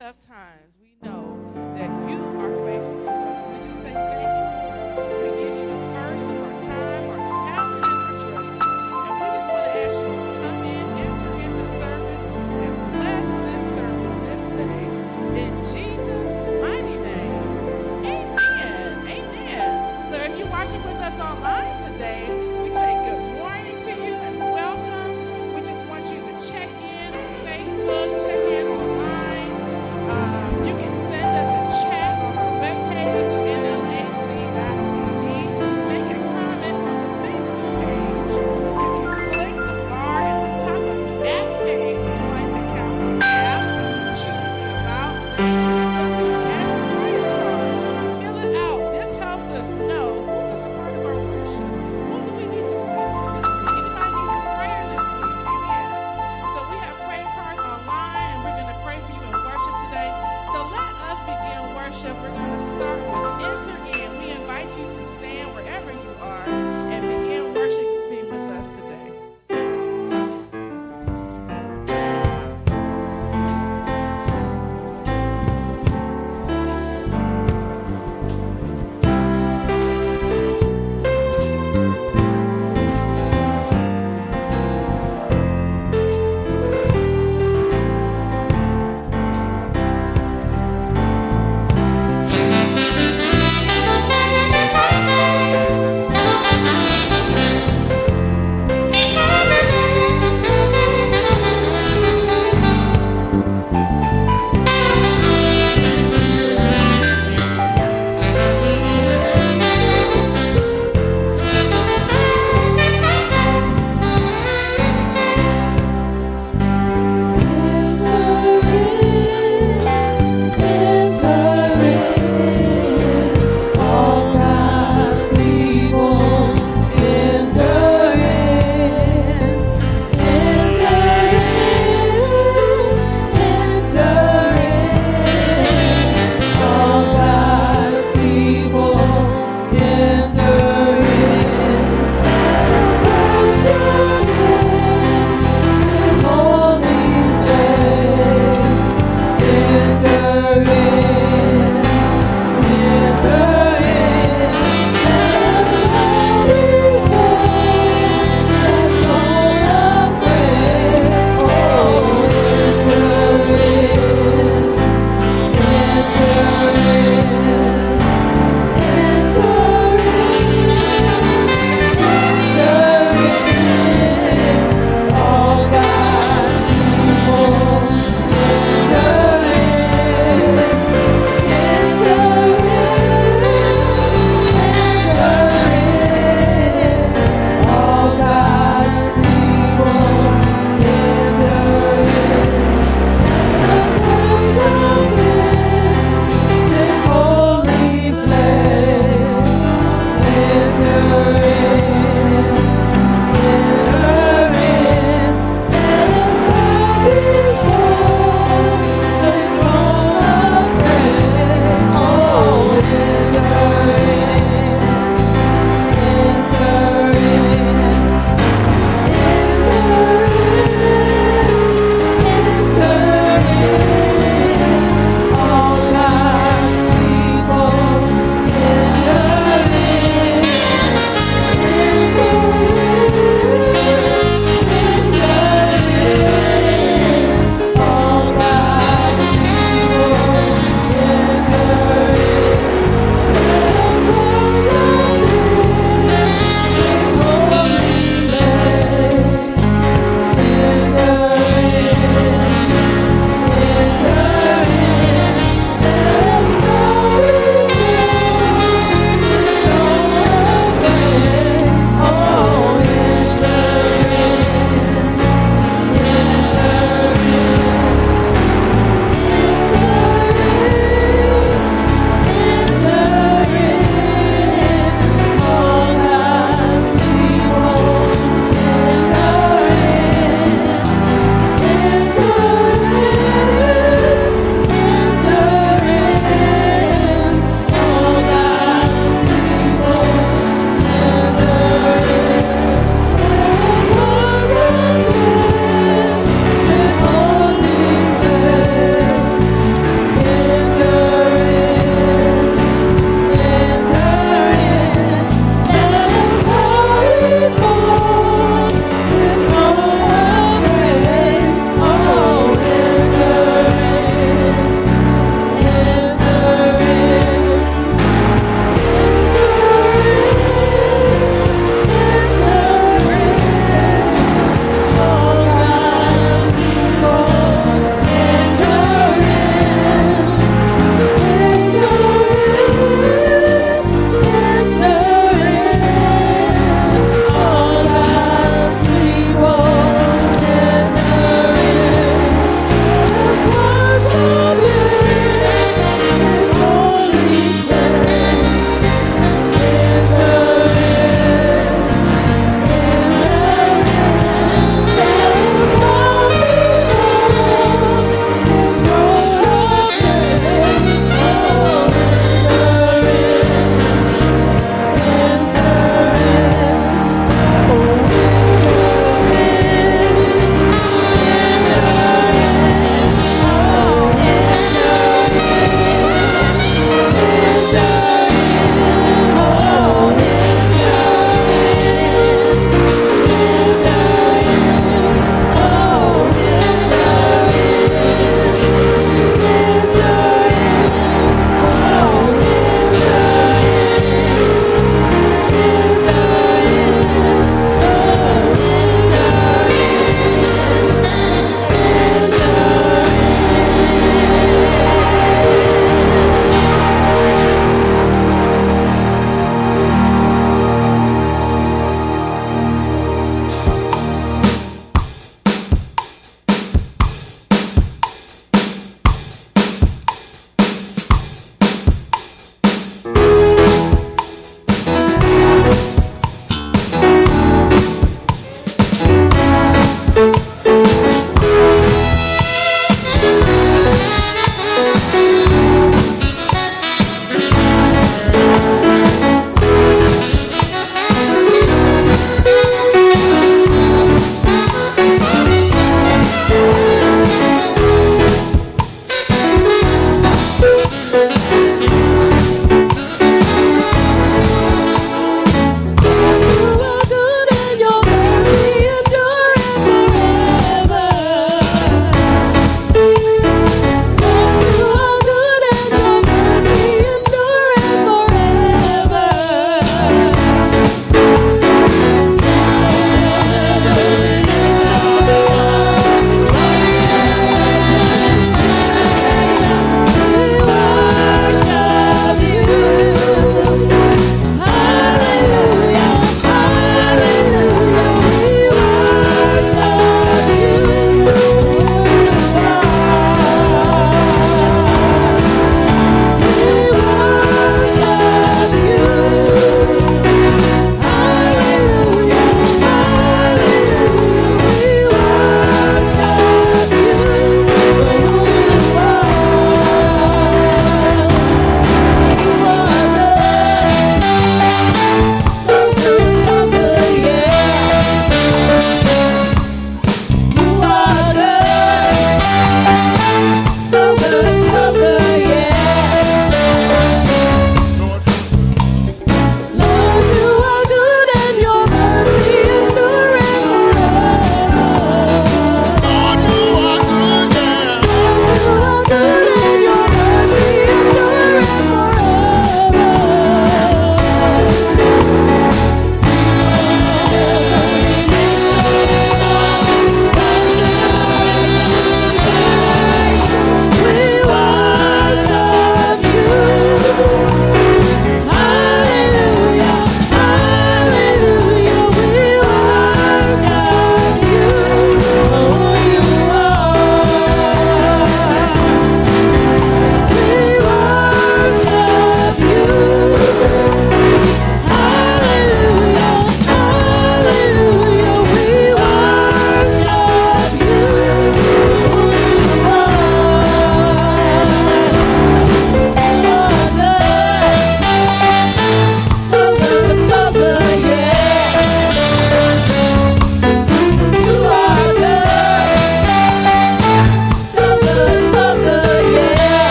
tough times, we know that you are faithful to us.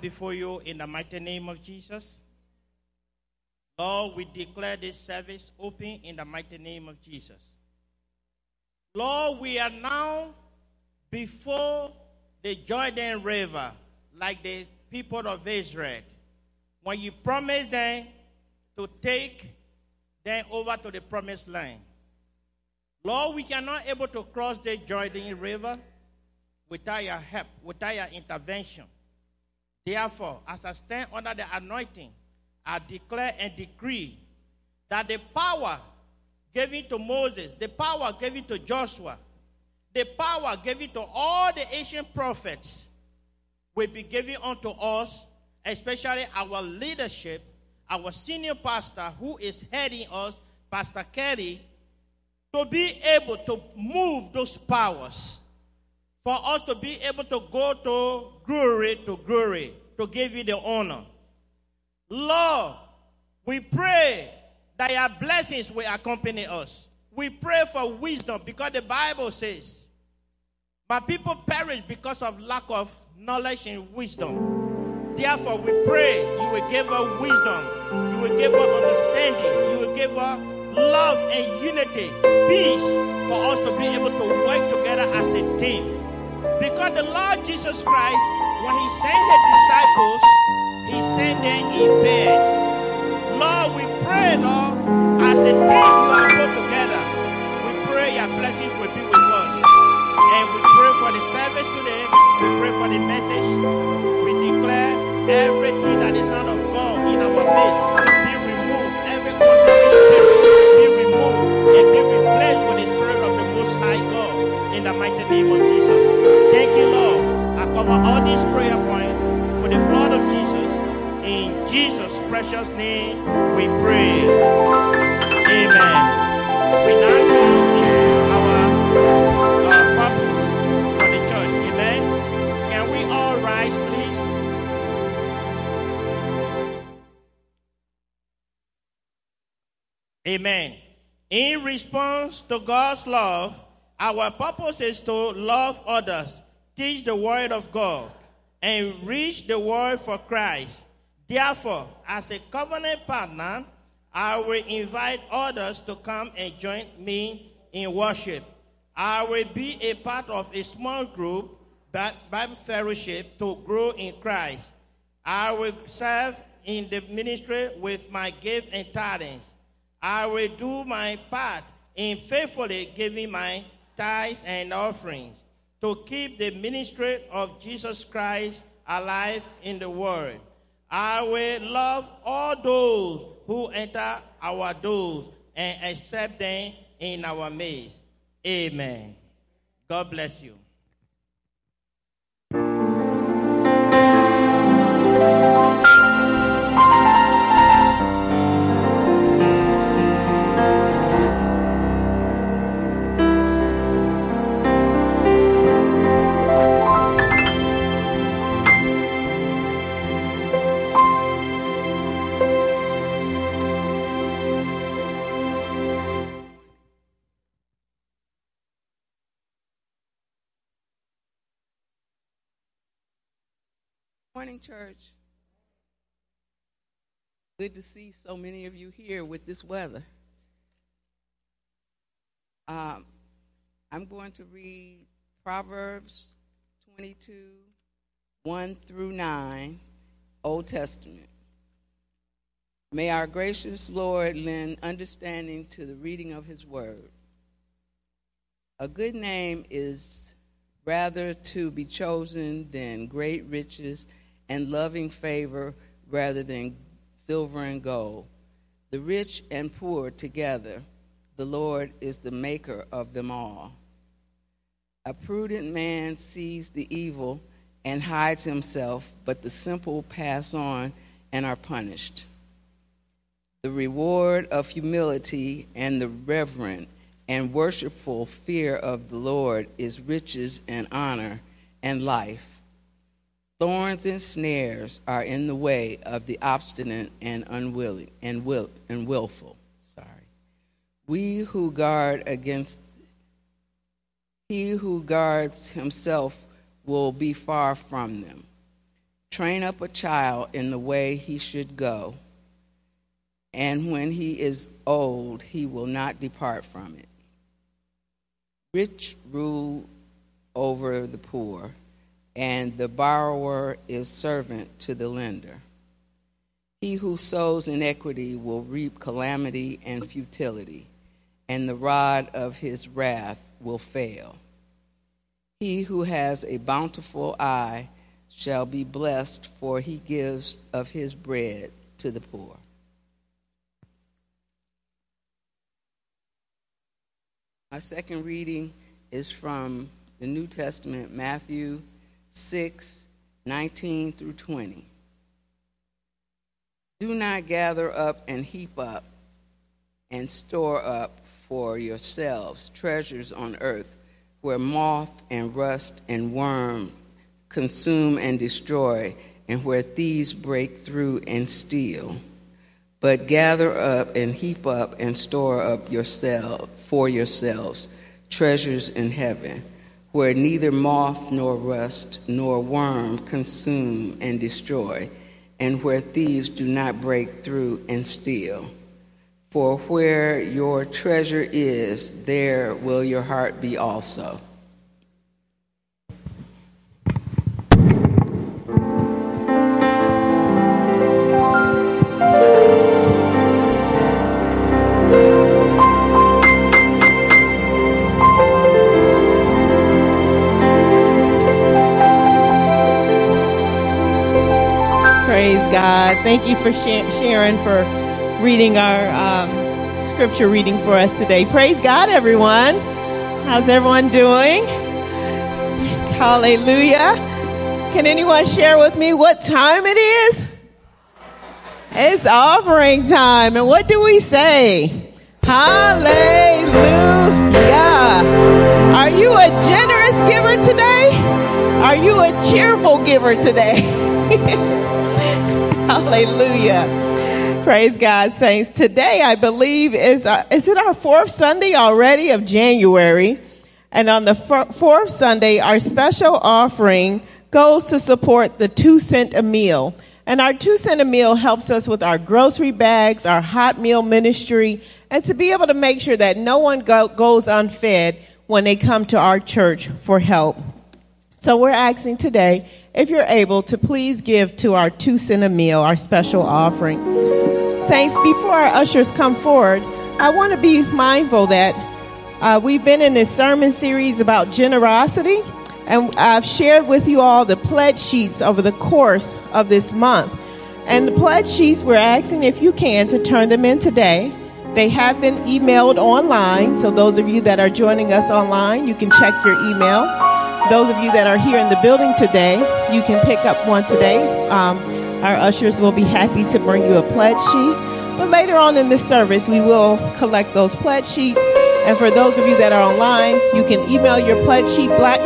Before you in the mighty name of Jesus. Lord, we declare this service open in the mighty name of Jesus. Lord, we are now before the Jordan River, like the people of Israel. When you promised them to take them over to the promised land. Lord, we cannot able to cross the Jordan River without your help, without your intervention. Therefore, as I stand under the anointing, I declare and decree that the power given to Moses, the power given to Joshua, the power given to all the ancient prophets will be given unto us, especially our leadership, our senior pastor who is heading us, Pastor Kellie, to be able to move those powers, for us to be able to go to glory to glory, to give you the honor. Lord, we pray that your blessings will accompany us. We pray for wisdom because the Bible says, My people perish because of lack of knowledge and wisdom. Therefore, we pray you will give us wisdom, you will give us understanding, you will give us love and unity, peace for us to be able to work together as a team. Because the Lord Jesus Christ, when He sent the disciples, He sent them in pairs. Lord, we pray, Lord, as a team you are put together, we pray your blessings will be with us. And we pray for the service today. We pray for the message. We declare everything that is not of God in our midst be removed. Every spirit be removed and be replaced with the spirit of the Most High God in the mighty name of Jesus. Thank you, Lord. I cover all these prayer points with the blood of Jesus. In Jesus' precious name, we pray. Amen. We now go into our uh, purpose for the church. Amen. Can we all rise, please? Amen. In response to God's love, our purpose is to love others, teach the word of God, and reach the world for Christ. Therefore, as a covenant partner, I will invite others to come and join me in worship. I will be a part of a small group, Bible fellowship, to grow in Christ. I will serve in the ministry with my gifts and talents. I will do my part in faithfully giving my tithes and offerings to keep the ministry of Jesus Christ alive in the world. I will love all those who enter our doors and accept them in our midst. Amen. God bless you. Good morning, church. Good to see so many of you here with this weather. Um, I'm going to read Proverbs 22, 1 through 9, Old Testament. May our gracious Lord lend understanding to the reading of his word. A good name is rather to be chosen than great riches and loving favor rather than silver and gold. The rich and poor together, the Lord is the maker of them all. A prudent man sees the evil and hides himself, but the simple pass on and are punished. The reward of humility and the reverent and worshipful fear of the Lord is riches and honor and life Thorns and snares are in the way of the obstinate and unwilling and will and willful. Sorry. We who guard against he who guards himself will be far from them. Train up a child in the way he should go, and when he is old, he will not depart from it. Rich rule over the poor and the borrower is servant to the lender. He who sows iniquity will reap calamity and futility, and the rod of his wrath will fail. He who has a bountiful eye shall be blessed, for he gives of his bread to the poor. My second reading is from the New Testament, Matthew 6 19 through 20. Do not gather up and heap up and store up for yourselves treasures on earth where moth and rust and worm consume and destroy, and where thieves break through and steal. But gather up and heap up and store up yourself for yourselves treasures in heaven where neither moth nor rust nor worm consume and destroy, and where thieves do not break through and steal. For where your treasure is, there will your heart be also. God. Thank you for Sharon for reading our um, scripture reading for us today. Praise God, everyone. How's everyone doing? Hallelujah. Can anyone share with me what time it is? It's offering time. And what do we say? Hallelujah. Are you a generous giver today? Are you a cheerful giver today? Hallelujah. Praise God, saints. Today, I believe, is, uh, is it our fourth Sunday already of January? And on the f- fourth Sunday, our special offering goes to support the two cent a meal. And our two cent a meal helps us with our grocery bags, our hot meal ministry, and to be able to make sure that no one go- goes unfed when they come to our church for help. So we're asking today if you're able to please give to our two cent a meal, our special offering. Saints, before our ushers come forward, I want to be mindful that uh, we've been in this sermon series about generosity, and I've shared with you all the pledge sheets over the course of this month. And the pledge sheets, we're asking if you can to turn them in today. They have been emailed online, so those of you that are joining us online, you can check your email. Those of you that are here in the building today, you can pick up one today. Um, our ushers will be happy to bring you a pledge sheet. But later on in this service, we will collect those pledge sheets. And for those of you that are online, you can email your pledge sheet back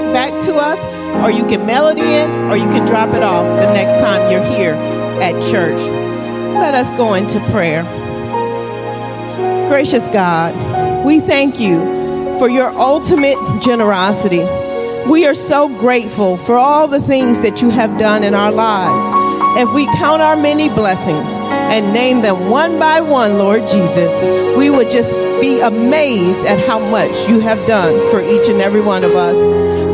to us, or you can mail it in, or you can drop it off the next time you're here at church. Let us go into prayer. Gracious God, we thank you for your ultimate generosity. We are so grateful for all the things that you have done in our lives. If we count our many blessings and name them one by one, Lord Jesus, we would just be amazed at how much you have done for each and every one of us.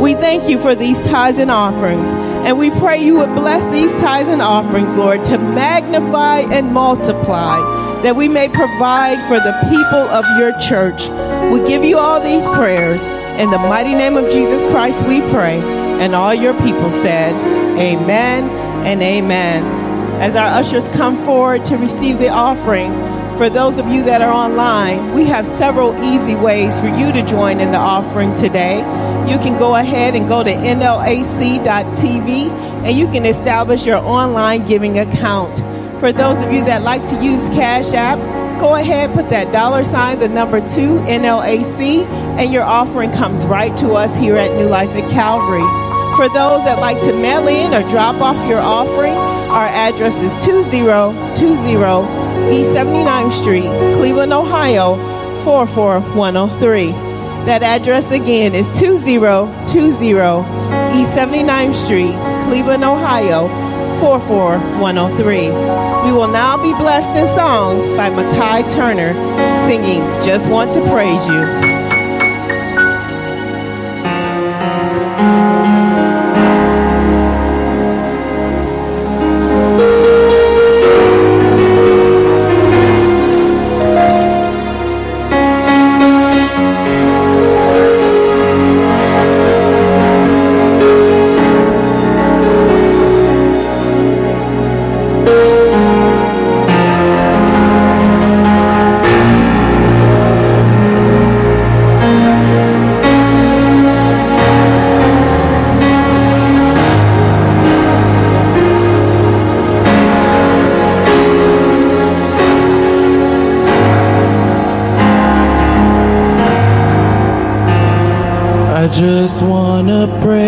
We thank you for these tithes and offerings, and we pray you would bless these tithes and offerings, Lord, to magnify and multiply, that we may provide for the people of your church. We give you all these prayers in the mighty name of Jesus Christ, we pray. And all your people said, Amen and Amen. As our ushers come forward to receive the offering, for those of you that are online, we have several easy ways for you to join in the offering today. You can go ahead and go to nlac.tv and you can establish your online giving account. For those of you that like to use Cash App, go ahead, put that dollar sign, the number two, NLAC, and your offering comes right to us here at New Life at Calvary. For those that like to mail in or drop off your offering, our address is 2020 East 79th Street, Cleveland, Ohio 44103. That address again is 2020 East 79th Street, Cleveland, Ohio 44103. We will now be blessed in song by Makai Turner singing Just Want to Praise You. Just wanna praise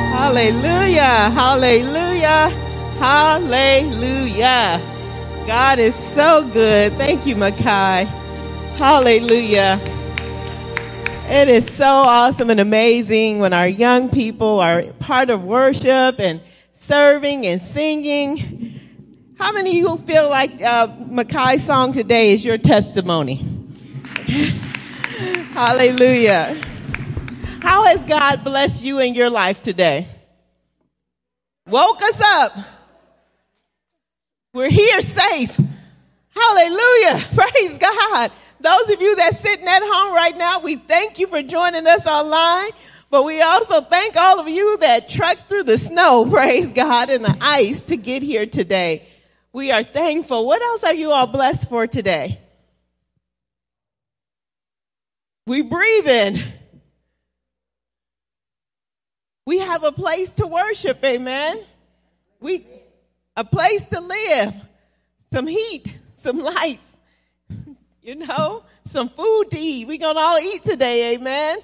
Hallelujah. Hallelujah. Hallelujah. God is so good. Thank you, Makai. Hallelujah. It is so awesome and amazing when our young people are part of worship and serving and singing. How many of you feel like uh, Makai's song today is your testimony? Hallelujah. How has God blessed you in your life today? Woke us up. We're here safe. Hallelujah. Praise God. Those of you that sitting at home right now, we thank you for joining us online. But we also thank all of you that trekked through the snow, praise God, and the ice to get here today. We are thankful. What else are you all blessed for today? We breathe in. We have a place to worship, amen. We a place to live, some heat, some lights, you know, some food to eat. We're gonna all eat today, amen.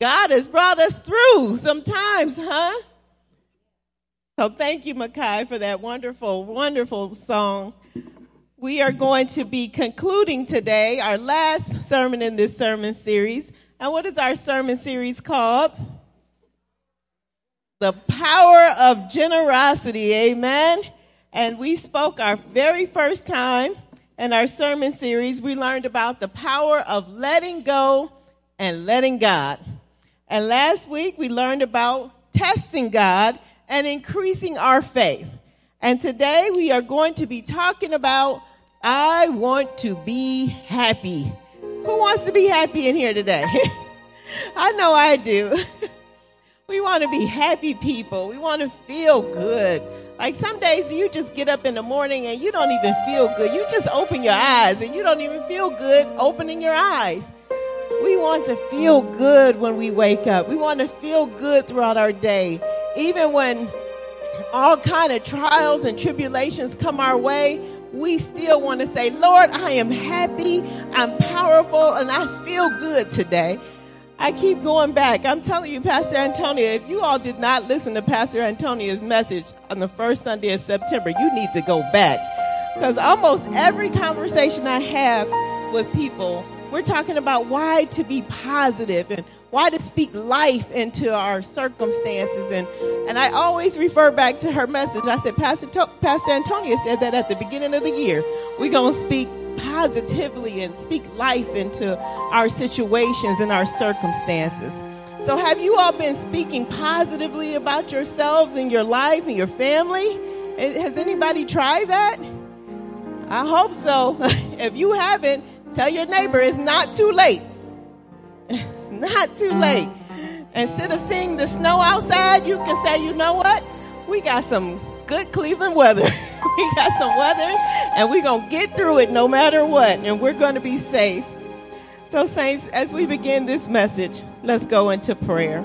God has brought us through sometimes, huh? So thank you, Makai, for that wonderful, wonderful song. We are going to be concluding today our last sermon in this sermon series. And what is our sermon series called? The power of generosity. Amen. And we spoke our very first time in our sermon series. We learned about the power of letting go and letting God. And last week we learned about testing God and increasing our faith. And today we are going to be talking about I want to be happy. Who wants to be happy in here today? I know I do. we want to be happy people. We want to feel good. Like some days you just get up in the morning and you don't even feel good. You just open your eyes and you don't even feel good opening your eyes. We want to feel good when we wake up. We want to feel good throughout our day. Even when all kind of trials and tribulations come our way, we still want to say, Lord, I am happy, I'm powerful, and I feel good today. I keep going back. I'm telling you, Pastor Antonia, if you all did not listen to Pastor Antonia's message on the first Sunday of September, you need to go back. Because almost every conversation I have with people, we're talking about why to be positive and why to speak life into our circumstances. And, and I always refer back to her message. I said, Pastor, to- Pastor Antonia said that at the beginning of the year, we're going to speak positively and speak life into our situations and our circumstances. So, have you all been speaking positively about yourselves and your life and your family? Has anybody tried that? I hope so. if you haven't, tell your neighbor it's not too late. Not too late. Instead of seeing the snow outside, you can say, you know what? We got some good Cleveland weather. we got some weather, and we're going to get through it no matter what, and we're going to be safe. So, Saints, as we begin this message, let's go into prayer.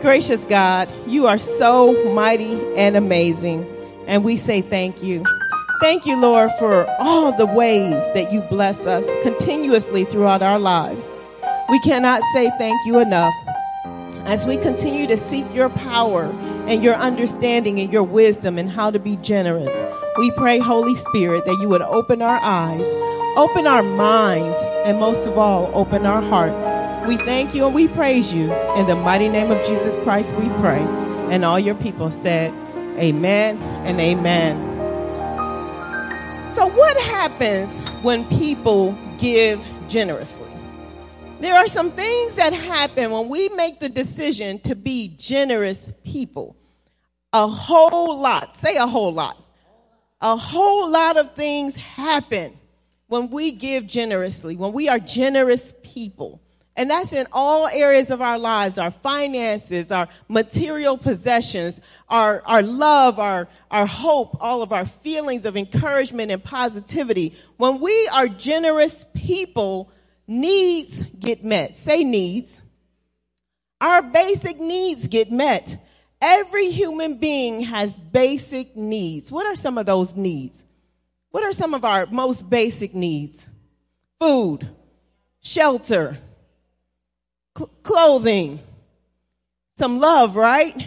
Gracious God, you are so mighty and amazing, and we say thank you. Thank you, Lord, for all the ways that you bless us continuously throughout our lives. We cannot say thank you enough. As we continue to seek your power and your understanding and your wisdom and how to be generous, we pray, Holy Spirit, that you would open our eyes, open our minds, and most of all, open our hearts. We thank you and we praise you. In the mighty name of Jesus Christ, we pray. And all your people said, Amen and Amen. So, what happens when people give generously? There are some things that happen when we make the decision to be generous people. A whole lot, say a whole lot. A whole lot of things happen when we give generously, when we are generous people. And that's in all areas of our lives, our finances, our material possessions, our, our love, our, our hope, all of our feelings of encouragement and positivity. When we are generous people, needs get met. Say needs. Our basic needs get met. Every human being has basic needs. What are some of those needs? What are some of our most basic needs? Food, shelter, cl- clothing, some love, right?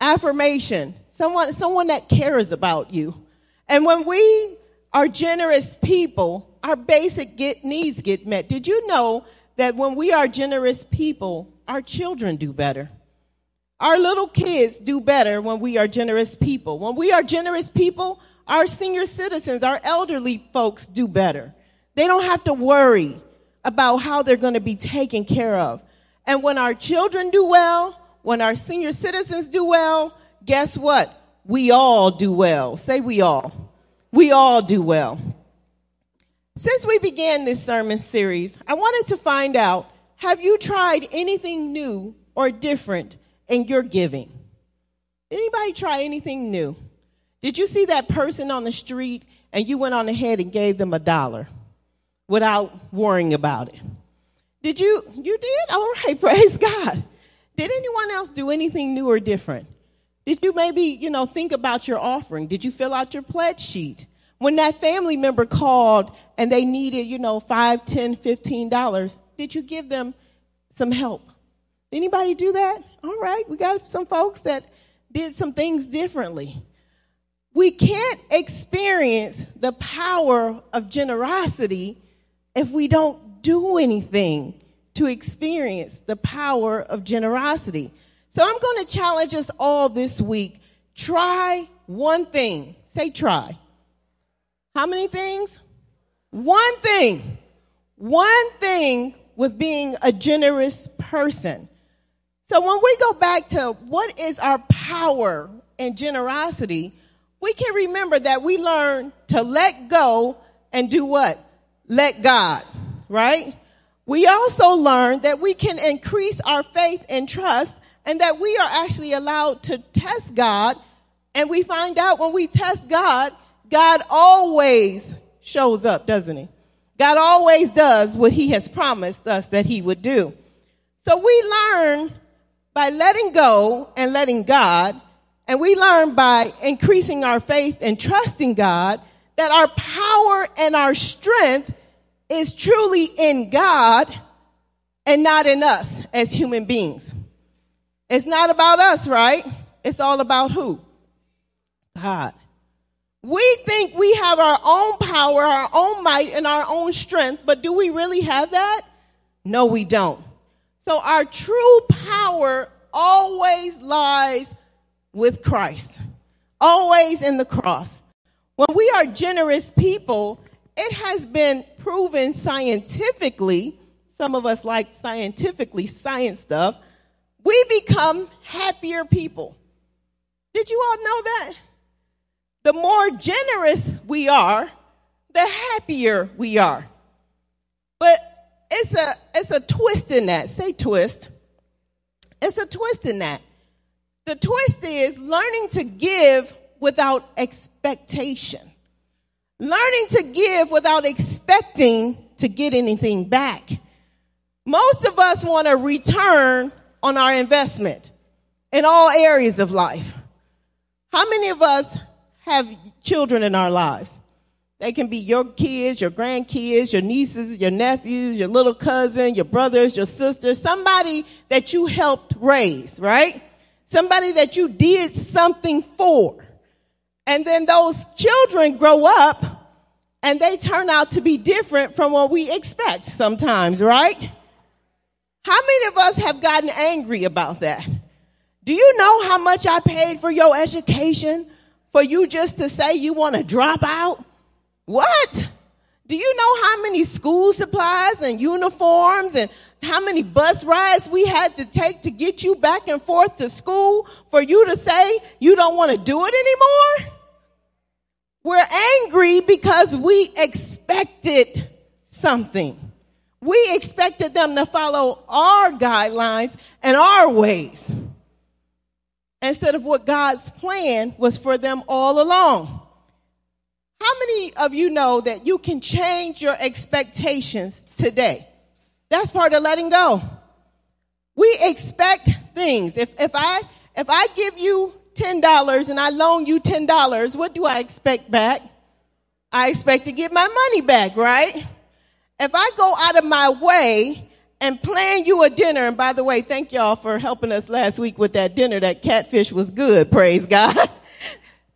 Affirmation, someone, someone that cares about you. And when we are generous people, our basic get, needs get met. Did you know that when we are generous people, our children do better? Our little kids do better when we are generous people. When we are generous people, our senior citizens, our elderly folks do better. They don't have to worry about how they're going to be taken care of. And when our children do well, when our senior citizens do well, guess what? We all do well. Say we all. We all do well. Since we began this sermon series, I wanted to find out, have you tried anything new or different in your giving? Anybody try anything new? Did you see that person on the street and you went on ahead and gave them a dollar without worrying about it? Did you? You did? All right, praise God. Did anyone else do anything new or different? Did you maybe, you know, think about your offering? Did you fill out your pledge sheet? When that family member called and they needed, you know, five, ten, fifteen dollars, did you give them some help? Anybody do that? All right, we got some folks that did some things differently. We can't experience the power of generosity if we don't do anything to experience the power of generosity. So I'm going to challenge us all this week. Try one thing. Say try. How many things? One thing. One thing with being a generous person. So when we go back to what is our power and generosity, we can remember that we learn to let go and do what? Let God, right? We also learn that we can increase our faith and trust and that we are actually allowed to test God. And we find out when we test God, God always shows up, doesn't he? God always does what he has promised us that he would do. So we learn by letting go and letting God, and we learn by increasing our faith and trusting God that our power and our strength is truly in God and not in us as human beings. It's not about us, right? It's all about who? God. We think we have our own power, our own might, and our own strength, but do we really have that? No, we don't. So our true power always lies with Christ, always in the cross. When we are generous people, it has been proven scientifically, some of us like scientifically science stuff, we become happier people. Did you all know that? The more generous we are, the happier we are. But it's a it's a twist in that. Say twist. It's a twist in that. The twist is learning to give without expectation. Learning to give without expecting to get anything back. Most of us want a return on our investment in all areas of life. How many of us have children in our lives? They can be your kids, your grandkids, your nieces, your nephews, your little cousin, your brothers, your sisters, somebody that you helped raise, right? Somebody that you did something for. And then those children grow up and they turn out to be different from what we expect sometimes, right? How many of us have gotten angry about that? Do you know how much I paid for your education for you just to say you want to drop out? What? Do you know how many school supplies and uniforms and how many bus rides we had to take to get you back and forth to school for you to say you don't want to do it anymore? We're angry because we expected something. We expected them to follow our guidelines and our ways instead of what God's plan was for them all along. How many of you know that you can change your expectations today? That's part of letting go. We expect things. If, if I, if I give you $10 and I loan you $10, what do I expect back? I expect to get my money back, right? If I go out of my way and plan you a dinner, and by the way, thank y'all for helping us last week with that dinner. That catfish was good, praise God.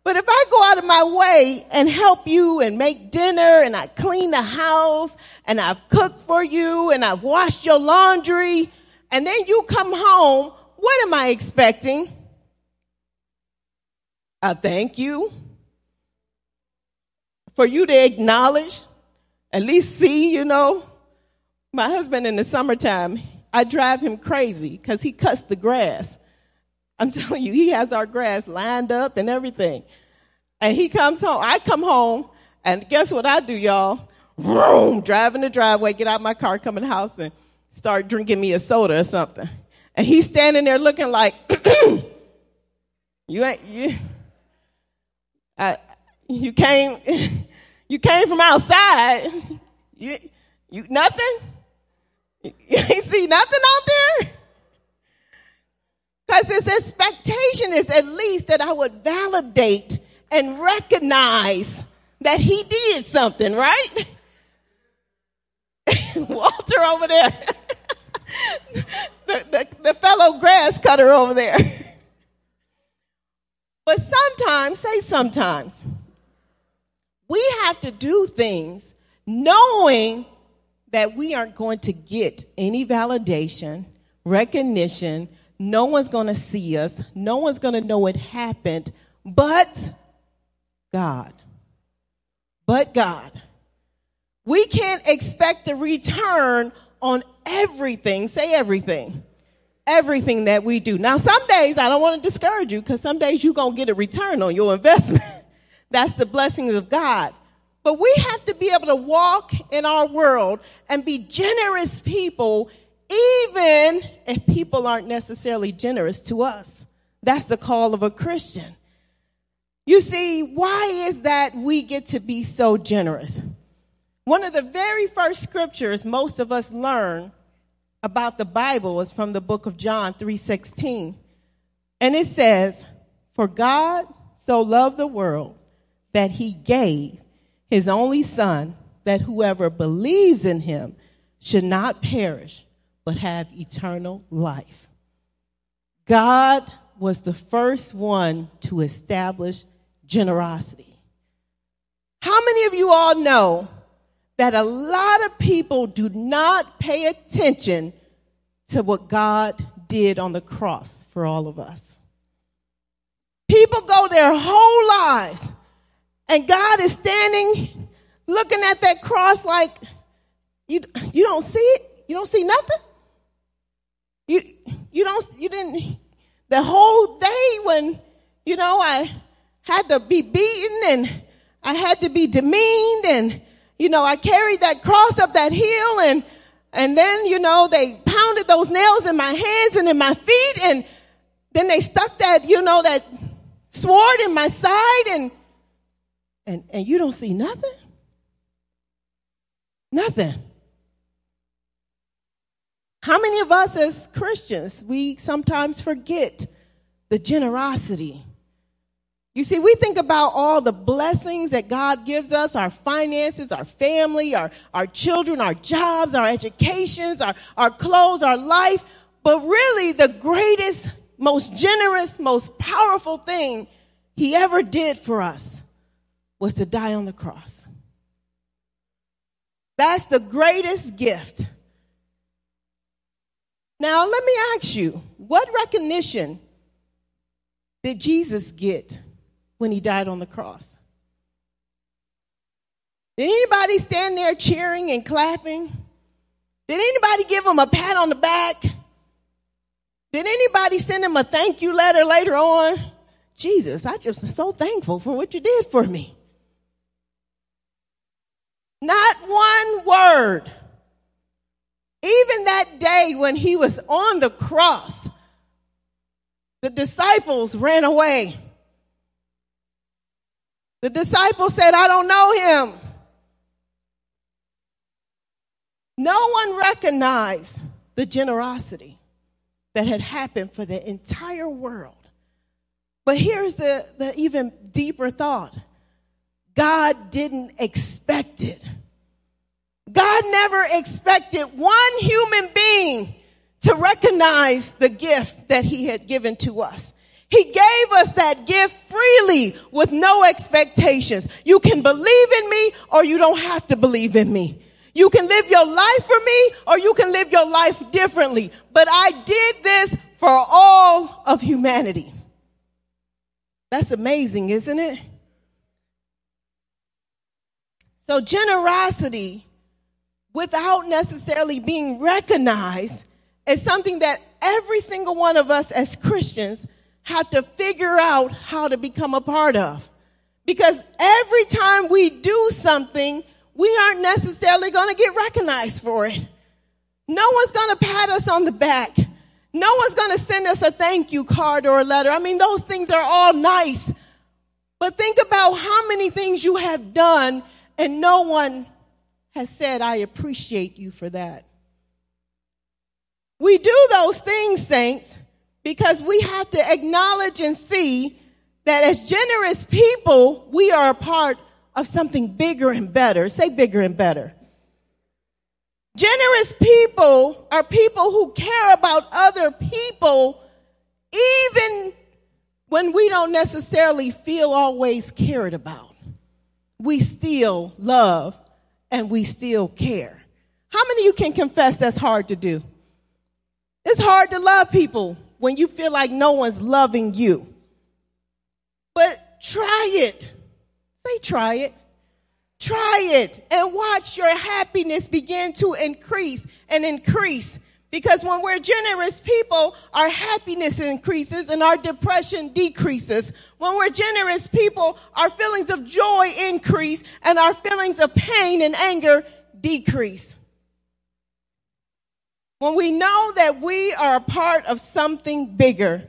But if I go out of my way and help you and make dinner and I clean the house and I've cooked for you and I've washed your laundry and then you come home, what am I expecting? A thank you for you to acknowledge, at least see, you know. My husband in the summertime, I drive him crazy because he cuts the grass. I'm telling you, he has our grass lined up and everything. And he comes home. I come home, and guess what I do, y'all? Vroom, drive in the driveway, get out my car, come in the house, and start drinking me a soda or something. And he's standing there looking like, you ain't, you, I, you came, you came from outside. You, you, nothing? You ain't see nothing out there? Because his expectation is at least that I would validate and recognize that he did something, right? Walter over there, the, the, the fellow grass cutter over there. but sometimes, say sometimes, we have to do things knowing that we aren't going to get any validation, recognition, no one's going to see us. No one's going to know it happened but God. But God. We can't expect a return on everything. Say everything. Everything that we do. Now, some days I don't want to discourage you because some days you're going to get a return on your investment. That's the blessings of God. But we have to be able to walk in our world and be generous people even if people aren't necessarily generous to us. That's the call of a Christian. You see, why is that we get to be so generous? One of the very first scriptures most of us learn about the Bible is from the book of John 3:16. And it says, "For God so loved the world that he gave his only son that whoever believes in him should not perish but have eternal life. God was the first one to establish generosity. How many of you all know that a lot of people do not pay attention to what God did on the cross for all of us? People go their whole lives and God is standing looking at that cross like you you don't see it? You don't see nothing? You you don't you didn't the whole day when you know I had to be beaten and I had to be demeaned and you know I carried that cross up that hill and and then you know they pounded those nails in my hands and in my feet and then they stuck that you know that sword in my side and and and you don't see nothing nothing how many of us as Christians, we sometimes forget the generosity? You see, we think about all the blessings that God gives us, our finances, our family, our, our children, our jobs, our educations, our, our clothes, our life. But really, the greatest, most generous, most powerful thing he ever did for us was to die on the cross. That's the greatest gift now, let me ask you what recognition did Jesus get when he died on the cross? Did anybody stand there cheering and clapping? Did anybody give him a pat on the back? Did anybody send him a thank you letter later on? Jesus, I just am so thankful for what you did for me. Not one word. Even that day when he was on the cross, the disciples ran away. The disciples said, I don't know him. No one recognized the generosity that had happened for the entire world. But here's the, the even deeper thought God didn't expect it. God never expected one human being to recognize the gift that he had given to us. He gave us that gift freely with no expectations. You can believe in me or you don't have to believe in me. You can live your life for me or you can live your life differently. But I did this for all of humanity. That's amazing, isn't it? So generosity without necessarily being recognized is something that every single one of us as Christians have to figure out how to become a part of. Because every time we do something, we aren't necessarily going to get recognized for it. No one's going to pat us on the back. No one's going to send us a thank you card or a letter. I mean, those things are all nice. But think about how many things you have done and no one has said, I appreciate you for that. We do those things, saints, because we have to acknowledge and see that as generous people, we are a part of something bigger and better. Say bigger and better. Generous people are people who care about other people even when we don't necessarily feel always cared about. We still love and we still care. How many of you can confess that's hard to do? It's hard to love people when you feel like no one's loving you. But try it. Say try it. Try it and watch your happiness begin to increase and increase. Because when we're generous people, our happiness increases and our depression decreases. When we're generous people, our feelings of joy increase and our feelings of pain and anger decrease. When we know that we are a part of something bigger,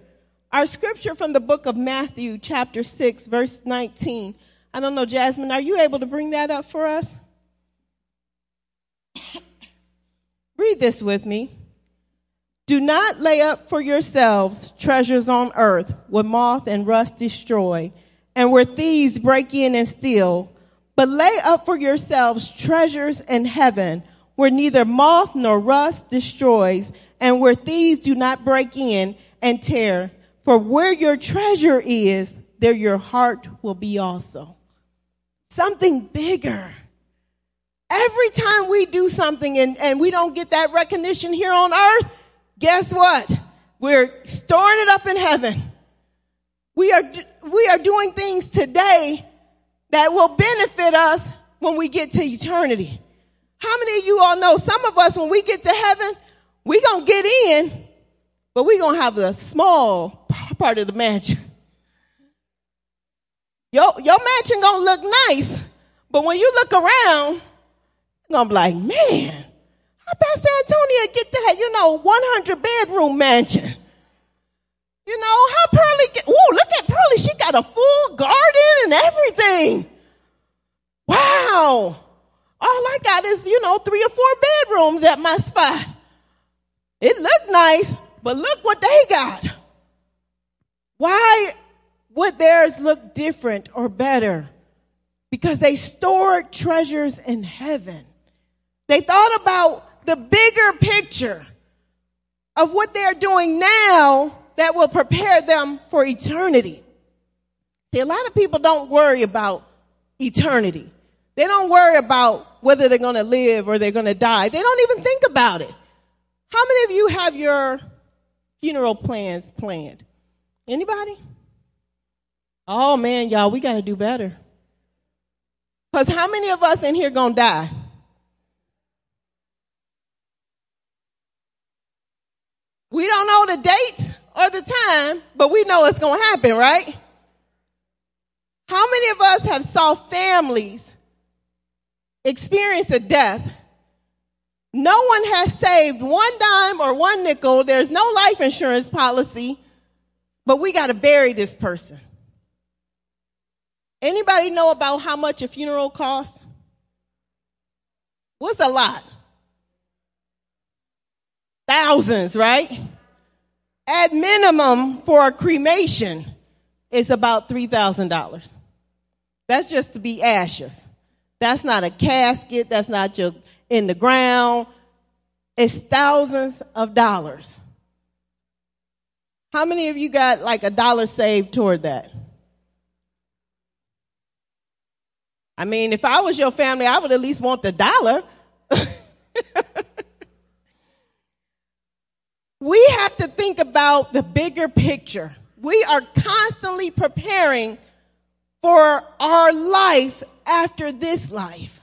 our scripture from the book of Matthew, chapter 6, verse 19. I don't know, Jasmine, are you able to bring that up for us? Read this with me. Do not lay up for yourselves treasures on earth where moth and rust destroy and where thieves break in and steal, but lay up for yourselves treasures in heaven where neither moth nor rust destroys and where thieves do not break in and tear. For where your treasure is, there your heart will be also. Something bigger. Every time we do something and, and we don't get that recognition here on earth, guess what? We're storing it up in heaven. We are, we are doing things today that will benefit us when we get to eternity. How many of you all know some of us, when we get to heaven, we gonna get in, but we gonna have a small part of the mansion. Your, your mansion gonna look nice, but when you look around, you're gonna be like, man, how Pastor Antonia get that, you know, 100 bedroom mansion? You know, how Pearlie get, ooh, look at Pearlie. She got a full garden and everything. Wow. All I got is, you know, three or four bedrooms at my spot. It looked nice, but look what they got. Why would theirs look different or better? Because they stored treasures in heaven. They thought about the bigger picture of what they're doing now that will prepare them for eternity. See, a lot of people don't worry about eternity. They don't worry about whether they're going to live or they're going to die. They don't even think about it. How many of you have your funeral plans planned? Anybody? Oh man, y'all, we got to do better. Because how many of us in here gonna die? We don't know the date or the time, but we know it's gonna happen, right? How many of us have saw families experience a death? No one has saved one dime or one nickel. There's no life insurance policy, but we got to bury this person. Anybody know about how much a funeral costs? What's a lot? Thousands, right? At minimum for a cremation, it's about $3,000. That's just to be ashes. That's not a casket. That's not your in the ground. It's thousands of dollars. How many of you got like a dollar saved toward that? I mean, if I was your family, I would at least want the dollar. we have to think about the bigger picture. We are constantly preparing for our life after this life.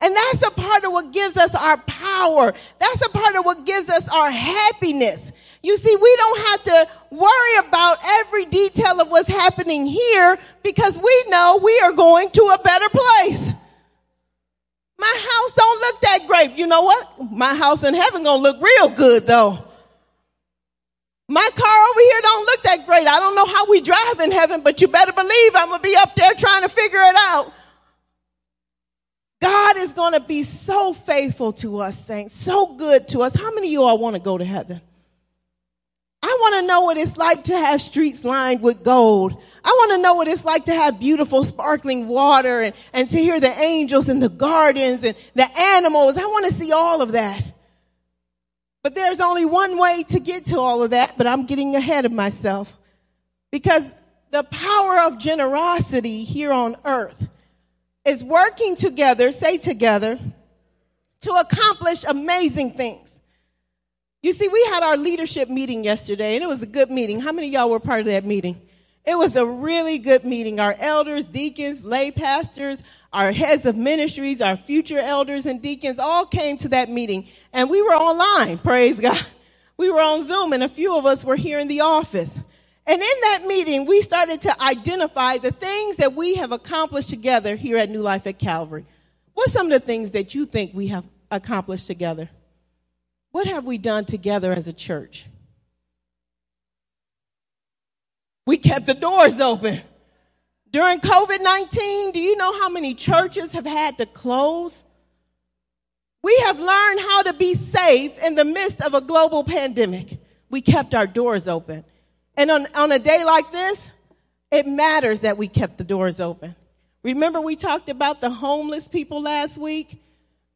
And that's a part of what gives us our power. That's a part of what gives us our happiness. You see, we don't have to worry about every detail of what's happening here because we know we are going to a better place. My house don't look that great. You know what? My house in heaven gonna look real good though. My car over here don't look that great. I don't know how we drive in heaven, but you better believe I'm gonna be up there trying to figure it out. God is gonna be so faithful to us, saints, so good to us. How many of you all want to go to heaven? I want to know what it's like to have streets lined with gold. I want to know what it's like to have beautiful sparkling water and, and to hear the angels in the gardens and the animals. I want to see all of that. But there's only one way to get to all of that, but I'm getting ahead of myself. Because the power of generosity here on earth is working together, say together, to accomplish amazing things. You see, we had our leadership meeting yesterday, and it was a good meeting. How many y'all were part of that meeting? It was a really good meeting. Our elders, deacons, lay pastors, our heads of ministries, our future elders and deacons all came to that meeting and we were online. Praise God. We were on Zoom and a few of us were here in the office. And in that meeting, we started to identify the things that we have accomplished together here at New Life at Calvary. What's some of the things that you think we have accomplished together? What have we done together as a church? We kept the doors open. During COVID 19, do you know how many churches have had to close? We have learned how to be safe in the midst of a global pandemic. We kept our doors open. And on, on a day like this, it matters that we kept the doors open. Remember we talked about the homeless people last week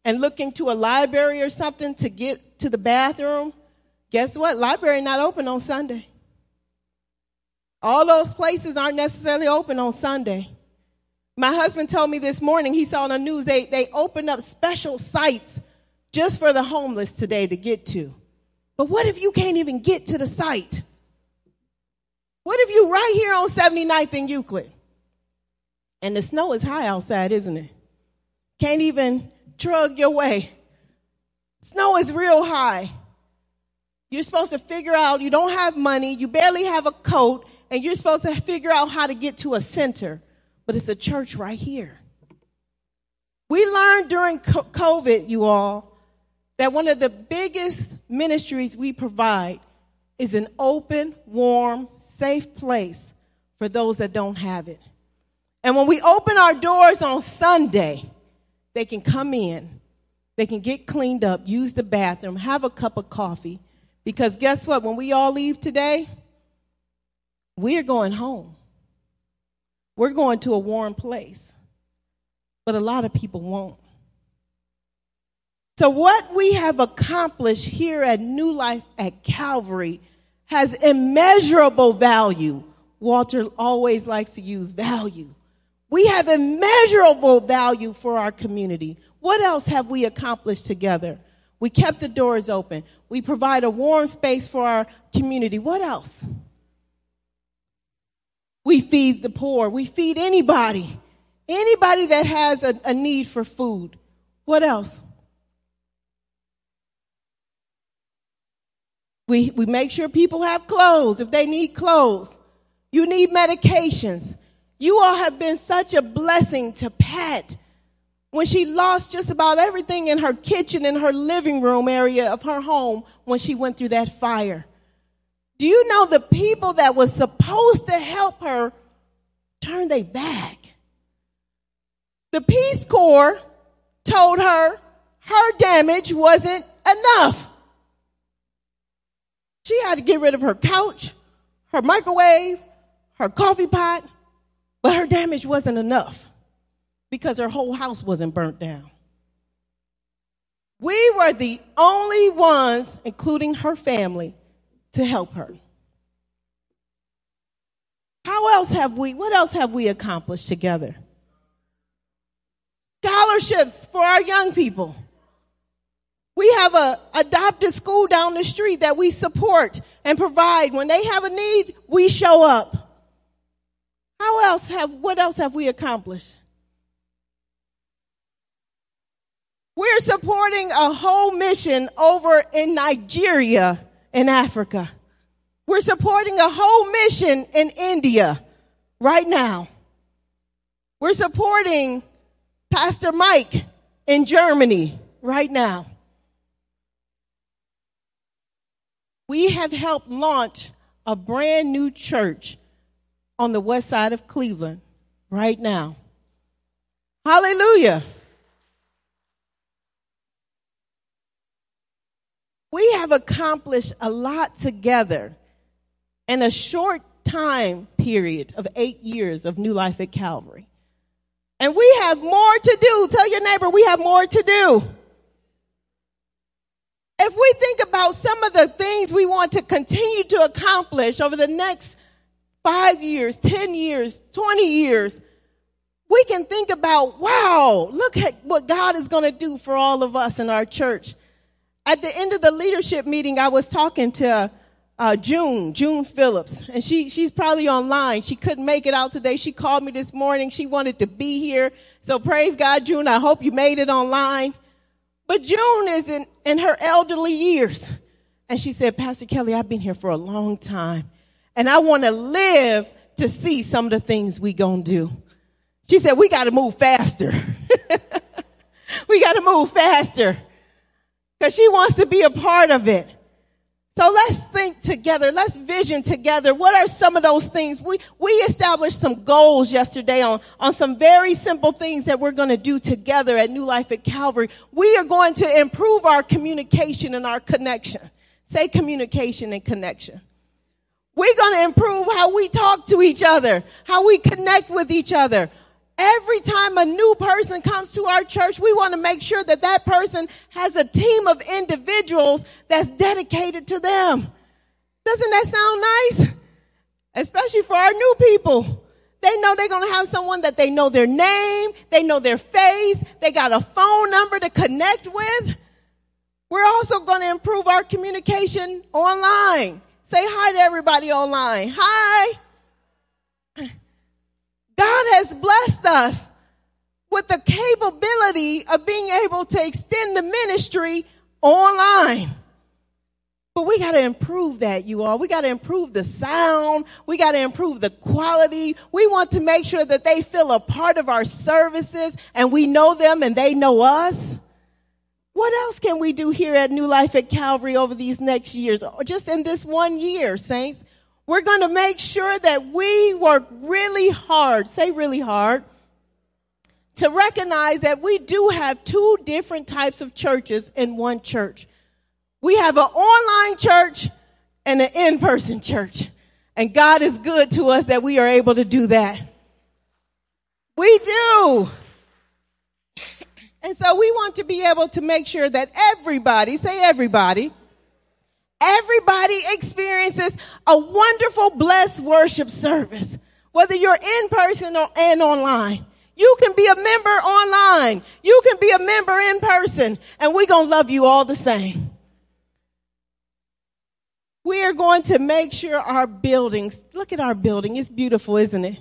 and looking to a library or something to get to the bathroom? Guess what? Library not open on Sunday. All those places aren't necessarily open on Sunday. My husband told me this morning, he saw on the news, they, they opened up special sites just for the homeless today to get to. But what if you can't even get to the site? What if you right here on 79th and Euclid? And the snow is high outside, isn't it? Can't even trug your way. Snow is real high. You're supposed to figure out you don't have money, you barely have a coat, and you're supposed to figure out how to get to a center, but it's a church right here. We learned during COVID, you all, that one of the biggest ministries we provide is an open, warm, safe place for those that don't have it. And when we open our doors on Sunday, they can come in, they can get cleaned up, use the bathroom, have a cup of coffee. Because guess what? When we all leave today, we're going home. We're going to a warm place. But a lot of people won't. So, what we have accomplished here at New Life at Calvary has immeasurable value. Walter always likes to use value. We have immeasurable value for our community. What else have we accomplished together? We kept the doors open. We provide a warm space for our community. What else? We feed the poor. We feed anybody Anybody that has a, a need for food. What else? We, we make sure people have clothes if they need clothes. You need medications. You all have been such a blessing to Pat when she lost just about everything in her kitchen and her living room area of her home when she went through that fire. Do you know the people that was supposed to help her turned their back? The Peace Corps told her her damage wasn't enough. She had to get rid of her couch, her microwave, her coffee pot, but her damage wasn't enough because her whole house wasn't burnt down. We were the only ones, including her family, to help her. How else have we, what else have we accomplished together? Scholarships for our young people. We have a adopted school down the street that we support and provide. When they have a need, we show up. How else have, what else have we accomplished? We're supporting a whole mission over in Nigeria in Africa. We're supporting a whole mission in India right now. We're supporting Pastor Mike in Germany right now. We have helped launch a brand new church on the west side of Cleveland right now. Hallelujah. We have accomplished a lot together in a short time period of eight years of New Life at Calvary. And we have more to do. Tell your neighbor we have more to do. If we think about some of the things we want to continue to accomplish over the next five years, 10 years, 20 years, we can think about, wow, look at what God is going to do for all of us in our church. At the end of the leadership meeting, I was talking to uh, June, June Phillips, and she she's probably online. She couldn't make it out today. She called me this morning. She wanted to be here. So praise God, June. I hope you made it online. But June is in, in her elderly years. And she said, Pastor Kellie, I've been here for a long time. And I want to live to see some of the things we gonna do. She said, we got to move faster. we got to move faster. Cause she wants to be a part of it. So let's think together. Let's vision together. What are some of those things? We, we established some goals yesterday on, on some very simple things that we're going to do together at New Life at Calvary. We are going to improve our communication and our connection. Say communication and connection. We're going to improve how we talk to each other, how we connect with each other. Every time a new person comes to our church, we want to make sure that that person has a team of individuals that's dedicated to them. Doesn't that sound nice? Especially for our new people. They know they're going to have someone that they know their name, they know their face, they got a phone number to connect with. We're also going to improve our communication online. Say hi to everybody online. Hi. God has blessed us with the capability of being able to extend the ministry online. But we got to improve that, you all. We got to improve the sound. We got to improve the quality. We want to make sure that they feel a part of our services and we know them and they know us. What else can we do here at New Life at Calvary over these next years, or just in this one year, saints? We're going to make sure that we work really hard, say really hard, to recognize that we do have two different types of churches in one church. We have an online church and an in-person church. And God is good to us that we are able to do that. We do. And so we want to be able to make sure that everybody, say everybody, Everybody experiences a wonderful, blessed worship service, whether you're in person or and online. You can be a member online. You can be a member in person and we're going to love you all the same. We are going to make sure our buildings, look at our building. It's beautiful, isn't it?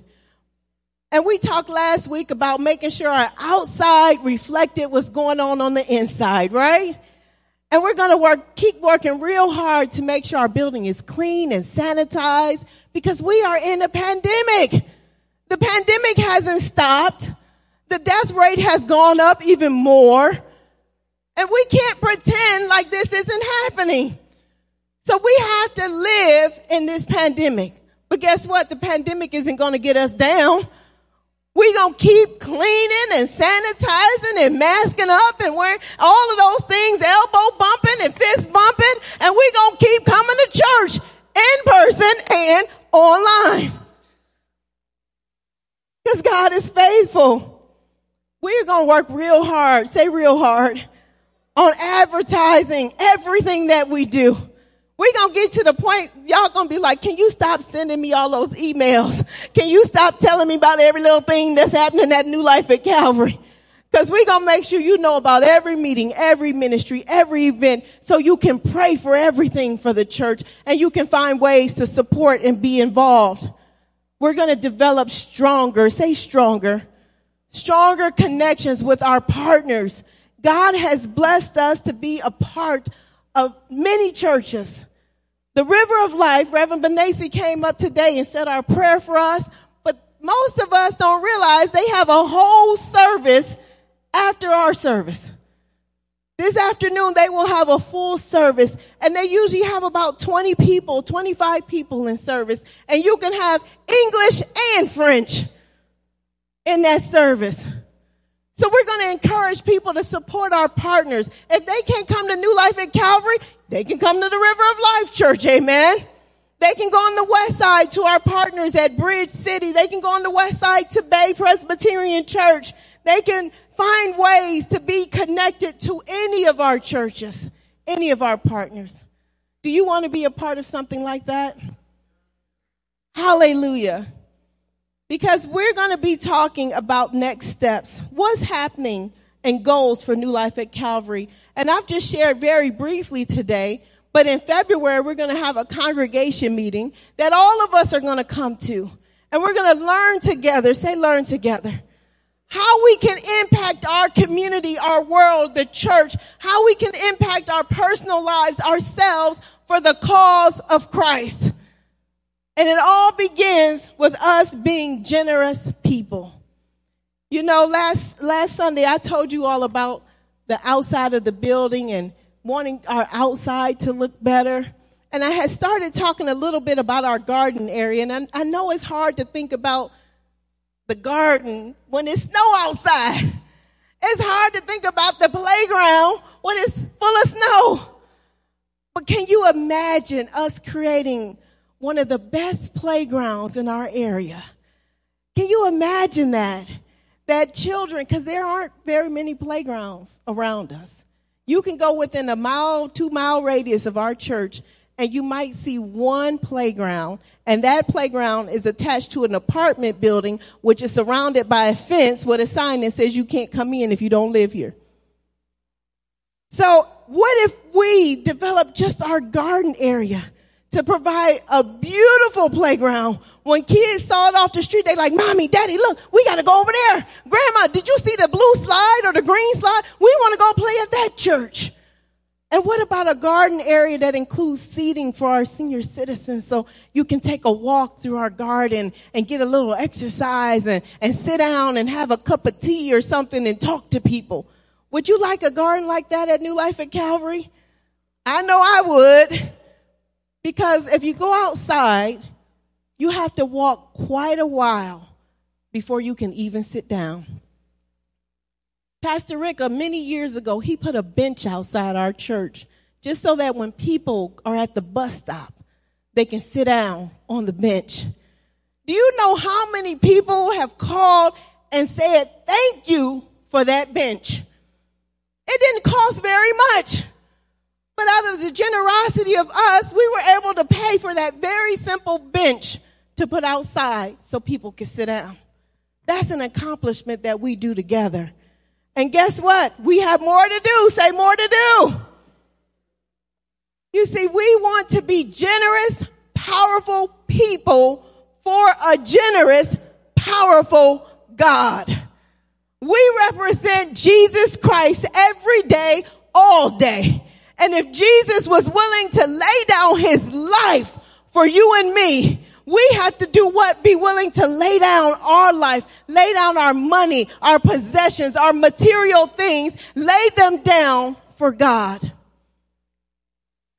And we talked last week about making sure our outside reflected what's going on on the inside, right? And we're going to work, keep working real hard to make sure our building is clean and sanitized because we are in a pandemic. The pandemic hasn't stopped. The death rate has gone up even more. And we can't pretend like this isn't happening. So we have to live in this pandemic. But guess what? The pandemic isn't going to get us down. We're going to keep cleaning and sanitizing and masking up and wearing all of those things, elbow bumping and fist bumping. And we're going to keep coming to church in person and online. Because God is faithful. We're going to work real hard, say real hard, on advertising everything that we do. We're going to get to the point, y'all going to be like, can you stop sending me all those emails? Can you stop telling me about every little thing that's happening at New Life at Calvary? Because we're going to make sure you know about every meeting, every ministry, every event, so you can pray for everything for the church and you can find ways to support and be involved. We're going to develop stronger, say stronger, stronger connections with our partners. God has blessed us to be a part of many churches. The River of Life, Reverend Benassi came up today and said our prayer for us, but most of us don't realize they have a whole service after our service. This afternoon, they will have a full service, and they usually have about 20 people, 25 people in service, and you can have English and French in that service. So we're going to encourage people to support our partners. If they can't come to New Life at Calvary, they can come to the River of Life Church. Amen. They can go on the west side to our partners at Bridge City. They can go on the west side to Bay Presbyterian Church. They can find ways to be connected to any of our churches, any of our partners. Do you want to be a part of something like that? Hallelujah. Because we're going to be talking about next steps. What's happening and goals for New Life at Calvary. And I've just shared very briefly today, but in February, we're going to have a congregation meeting that all of us are going to come to. And we're going to learn together, say learn together, how we can impact our community, our world, the church, how we can impact our personal lives, ourselves for the cause of Christ. And it all begins with us being generous people. You know, last, last Sunday I told you all about the outside of the building and wanting our outside to look better. And I had started talking a little bit about our garden area. And I, I know it's hard to think about the garden when it's snow outside. It's hard to think about the playground when it's full of snow. But can you imagine us creating one of the best playgrounds in our area? Can you imagine that? That children, because there aren't very many playgrounds around us. You can go within a mile, two mile radius of our church and you might see one playground and that playground is attached to an apartment building which is surrounded by a fence with a sign that says you can't come in if you don't live here. So what if we develop just our garden area to provide a beautiful playground. When kids saw it off the street, they like, mommy, daddy, look, we gotta go over there. Grandma, did you see the blue slide or the green slide? We want to go play at that church. And what about a garden area that includes seating for our senior citizens so you can take a walk through our garden and get a little exercise and, and sit down and have a cup of tea or something and talk to people? Would you like a garden like that at New Life at Calvary? I know I would. Because if you go outside, you have to walk quite a while before you can even sit down. Pastor Rick, uh, many years ago, he put a bench outside our church just so that when people are at the bus stop, they can sit down on the bench. Do you know how many people have called and said thank you for that bench? It didn't cost very much. But out of the generosity of us, we were able to pay for that very simple bench to put outside so people could sit down. That's an accomplishment that we do together. And guess what? We have more to do. Say more to do. You see, we want to be generous, powerful people for a generous, powerful God. We represent Jesus Christ every day, all day. And if Jesus was willing to lay down his life for you and me, we have to do what? Be willing to lay down our life, lay down our money, our possessions, our material things, lay them down for God.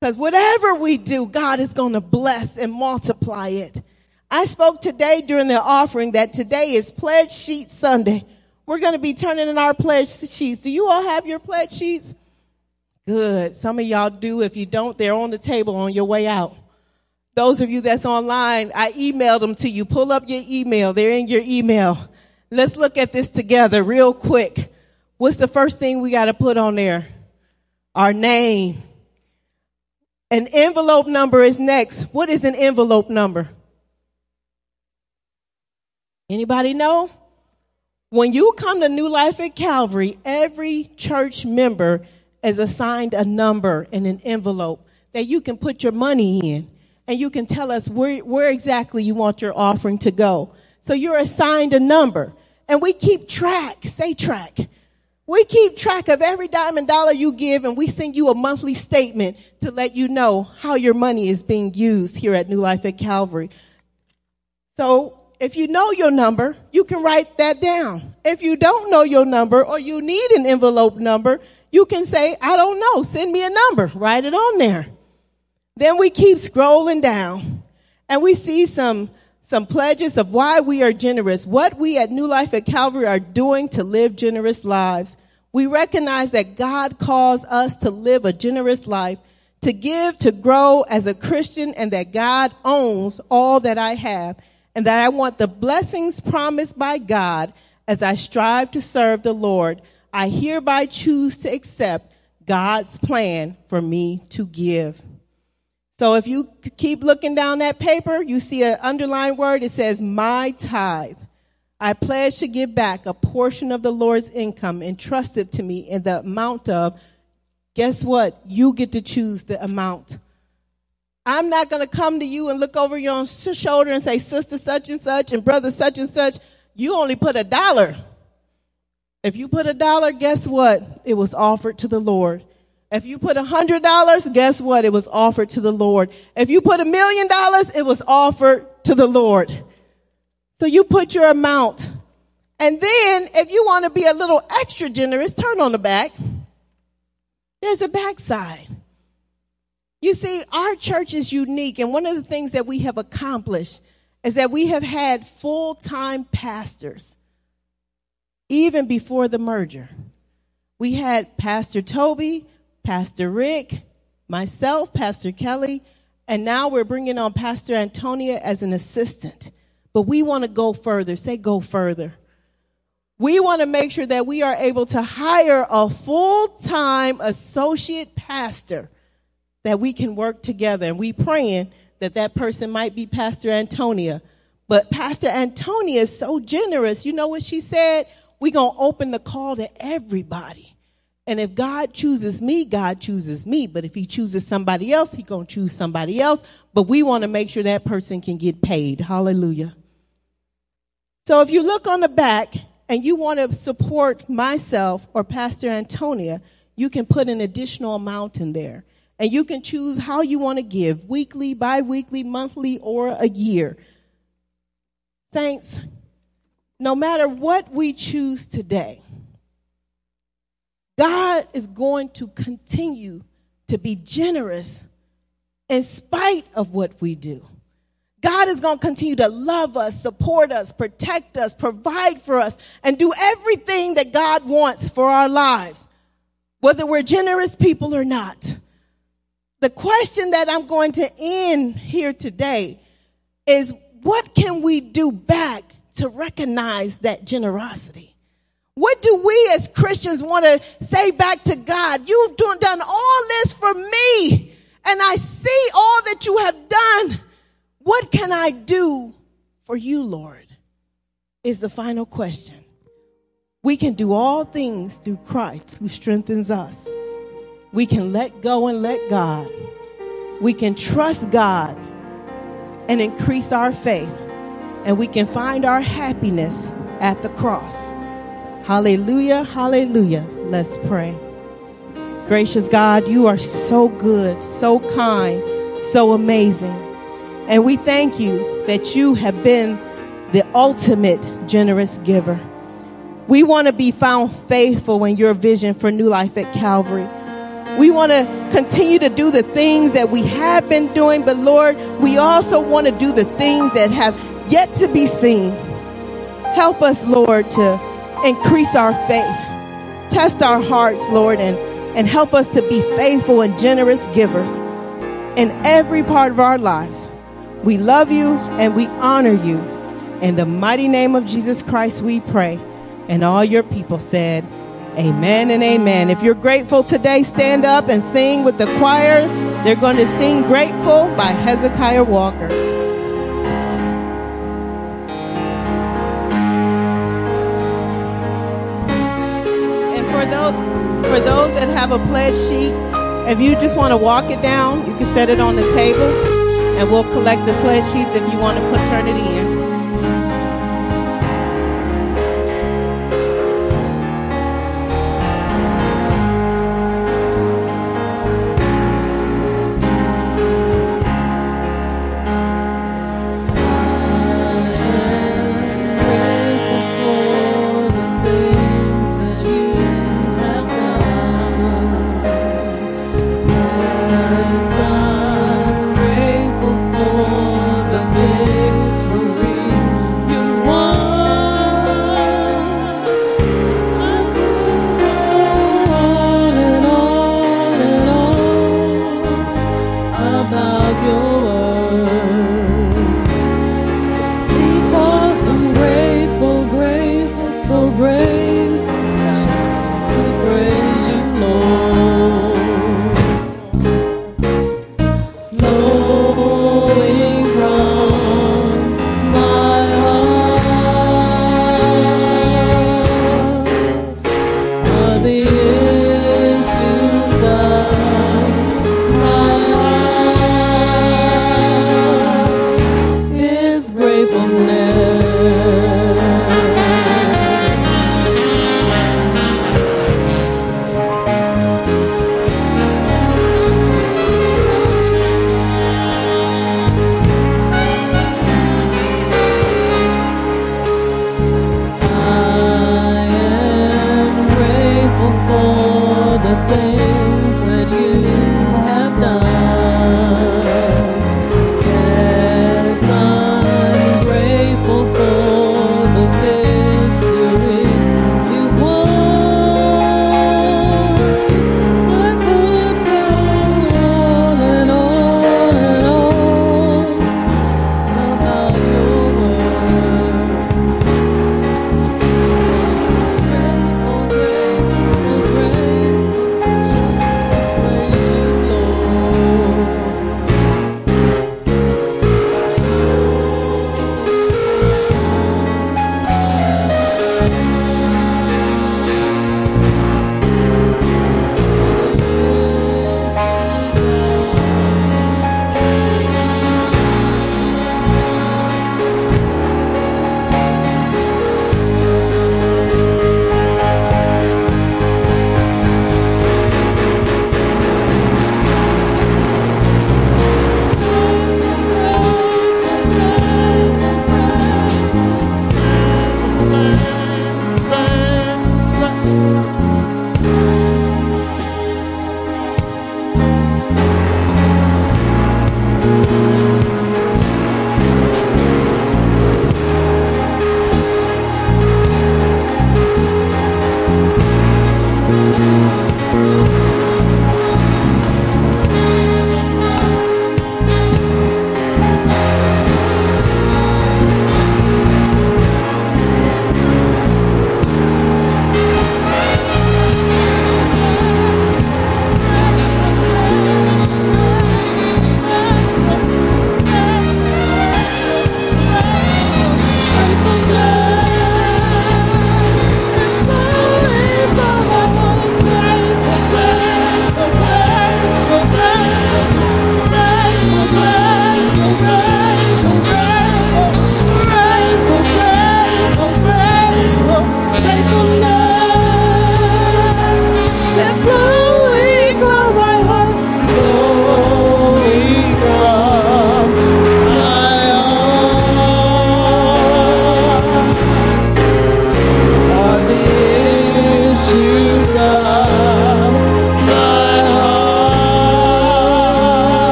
Because whatever we do, God is going to bless and multiply it. I spoke today during the offering that today is Pledge Sheet Sunday. We're going to be turning in our pledge sheets. Do you all have your pledge sheets? Good. Some of y'all do. If you don't, they're on the table on your way out. Those of you that's online, I emailed them to you. Pull up your email. They're in your email. Let's look at this together real quick. What's the first thing we got to put on there? Our name. An envelope number is next. What is an envelope number? Anybody know? When you come to New Life at Calvary, every church member is assigned a number in an envelope that you can put your money in and you can tell us where, where exactly you want your offering to go. So you're assigned a number and we keep track, say track. We keep track of every dime and dollar you give and we send you a monthly statement to let you know how your money is being used here at New Life at Calvary. So if you know your number, you can write that down. If you don't know your number or you need an envelope number, you can say, I don't know, send me a number, write it on there. Then we keep scrolling down and we see some, some pledges of why we are generous, what we at New Life at Calvary are doing to live generous lives. We recognize that God calls us to live a generous life, to give, to grow as a Christian, and that God owns all that I have, and that I want the blessings promised by God as I strive to serve the Lord. I hereby choose to accept God's plan for me to give. So if you keep looking down that paper, you see an underlined word. It says, my tithe. I pledge to give back a portion of the Lord's income entrusted to me in the amount of, guess what? You get to choose the amount. I'm not going to come to you and look over your shoulder and say, sister such and such and brother such and such. You only put a dollar. If you put a dollar, guess what? It was offered to the Lord. If you put a hundred dollars, guess what? It was offered to the Lord. If you put a million dollars, it was offered to the Lord. So you put your amount. And then if you want to be a little extra generous, turn on the back. There's a backside. You see, our church is unique. And one of the things that we have accomplished is that we have had full-time pastors even before the merger. We had Pastor Toby, Pastor Rick, myself, Pastor Kellie, and now we're bringing on Pastor Antonia as an assistant. But we want to go further. Say, go further. We want to make sure that we are able to hire a full-time associate pastor that we can work together. And we praying that that person might be Pastor Antonia. But Pastor Antonia is so generous. You know what she said? We're going to open the call to everybody. And if God chooses me, God chooses me. But if he chooses somebody else, he going to choose somebody else. But we want to make sure that person can get paid. Hallelujah. So if you look on the back and you want to support myself or Pastor Antonia, you can put an additional amount in there. And you can choose how you want to give, weekly, bi-weekly, monthly, or a year. Saints, no matter what we choose today, God is going to continue to be generous in spite of what we do. God is going to continue to love us, support us, protect us, provide for us, and do everything that God wants for our lives, whether we're generous people or not. The question that I'm going to end here today is what can we do back to recognize that generosity? What do we as Christians want to say back to God? You've done all this for me and I see all that you have done. What can I do for you, Lord? Is the final question. We can do all things through Christ who strengthens us. We can let go and let God. We can trust God and increase our faith and we can find our happiness at the cross. Hallelujah, hallelujah. Let's pray. Gracious God, you are so good, so kind, so amazing. And we thank you that you have been the ultimate generous giver. We want to be found faithful in your vision for new life at Calvary. We want to continue to do the things that we have been doing, but Lord, we also want to do the things that have yet to be seen. Help us, Lord, to increase our faith. Test our hearts, Lord, and, and help us to be faithful and generous givers in every part of our lives. We love you and we honor you. In the mighty name of Jesus Christ, we pray. And all your people said, Amen and amen. If you're grateful today, stand up and sing with the choir. They're going to sing Grateful by Hezekiah Walker. Those, for those that have a pledge sheet, if you just want to walk it down, you can set it on the table and we'll collect the pledge sheets if you want to put turn it in.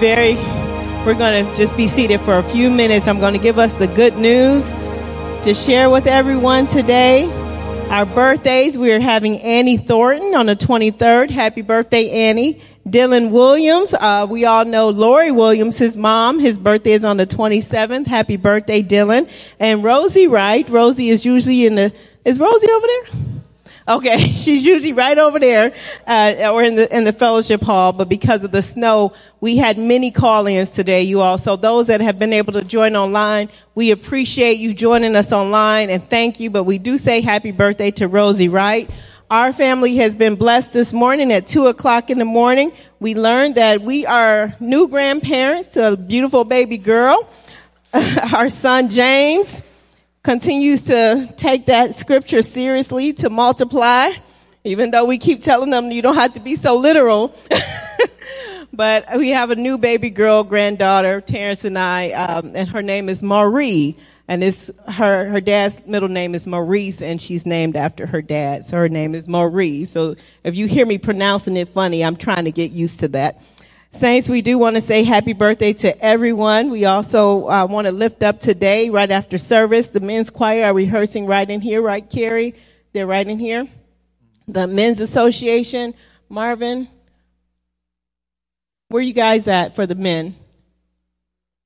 Berry, we're going to just be seated for a few minutes. I'm going to give us the good news to share with everyone today. Our birthdays, we are having Annie Thornton on the 23rd. Happy birthday, Annie. Dylan Williams, uh, we all know Lori Williams, his mom. His birthday is on the 27th. Happy birthday, Dylan. And Rosie Wright. Rosie is usually in the, is Rosie over there? Okay, she's usually right over there, uh, or in the in the fellowship hall. But because of the snow, we had many call-ins today. You all, so those that have been able to join online, we appreciate you joining us online and thank you. But we do say happy birthday to Rosie Wright. Our family has been blessed this morning at two o'clock in the morning. We learned that we are new grandparents to a beautiful baby girl. Our son James continues to take that scripture seriously to multiply, even though we keep telling them you don't have to be so literal. but we have a new baby girl granddaughter, Terrence and I, um, and her name is Marie. And it's her, her dad's middle name is Maurice and she's named after her dad. So her name is Marie. So if you hear me pronouncing it funny, I'm trying to get used to that. Saints, we do want to say happy birthday to everyone. We also uh, want to lift up today, right after service, the men's choir are rehearsing right in here, right, Carrie? They're right in here. The Men's Association, Marvin, where you guys at for the men?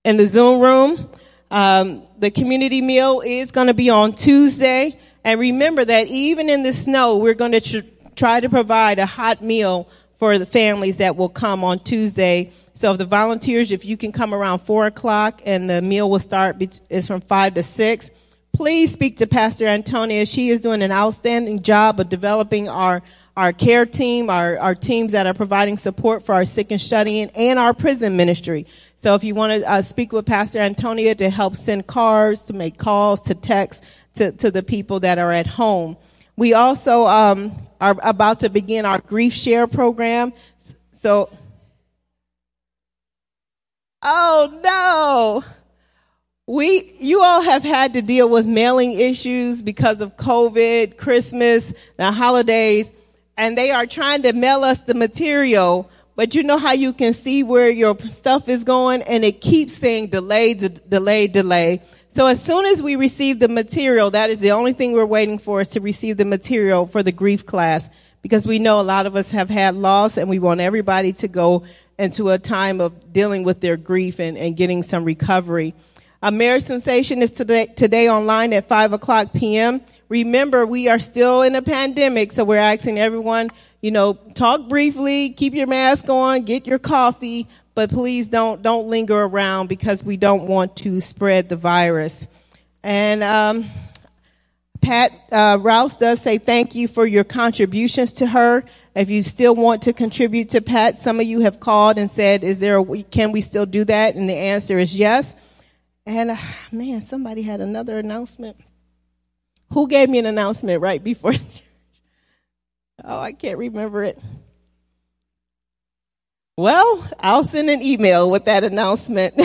In the Zoom room. Um, the community meal is going to be on Tuesday. And remember that even in the snow, we're going to tr- try to provide a hot meal for the families that will come on Tuesday. So if the volunteers, if you can come around four o'clock and the meal will start, is from five to six. Please speak to Pastor Antonia. She is doing an outstanding job of developing our our care team, our, our teams that are providing support for our sick and shut in, and our prison ministry. So if you want to uh, speak with Pastor Antonia to help send cards, to make calls, to text to, to the people that are at home. We also um, are about to begin our grief share program. So, oh no. We, you all have had to deal with mailing issues because of COVID, Christmas, the holidays and they are trying to mail us the material, but you know how you can see where your stuff is going and it keeps saying delay, de- delay, delay. So as soon as we receive the material, that is the only thing we're waiting for is to receive the material for the grief class because we know a lot of us have had loss and we want everybody to go into a time of dealing with their grief and, and getting some recovery. A marriage sensation is today, today online at 5 o'clock p.m. Remember, we are still in a pandemic, so we're asking everyone, you know, talk briefly, keep your mask on, get your coffee, but please don't don't linger around because we don't want to spread the virus. And um, Pat uh, Rouse does say thank you for your contributions to her. If you still want to contribute to Pat, some of you have called and said, "Is there? A, can we still do that?" And the answer is yes. And uh, man, somebody had another announcement. Who gave me an announcement right before? Oh, I can't remember it. Well, I'll send an email with that announcement.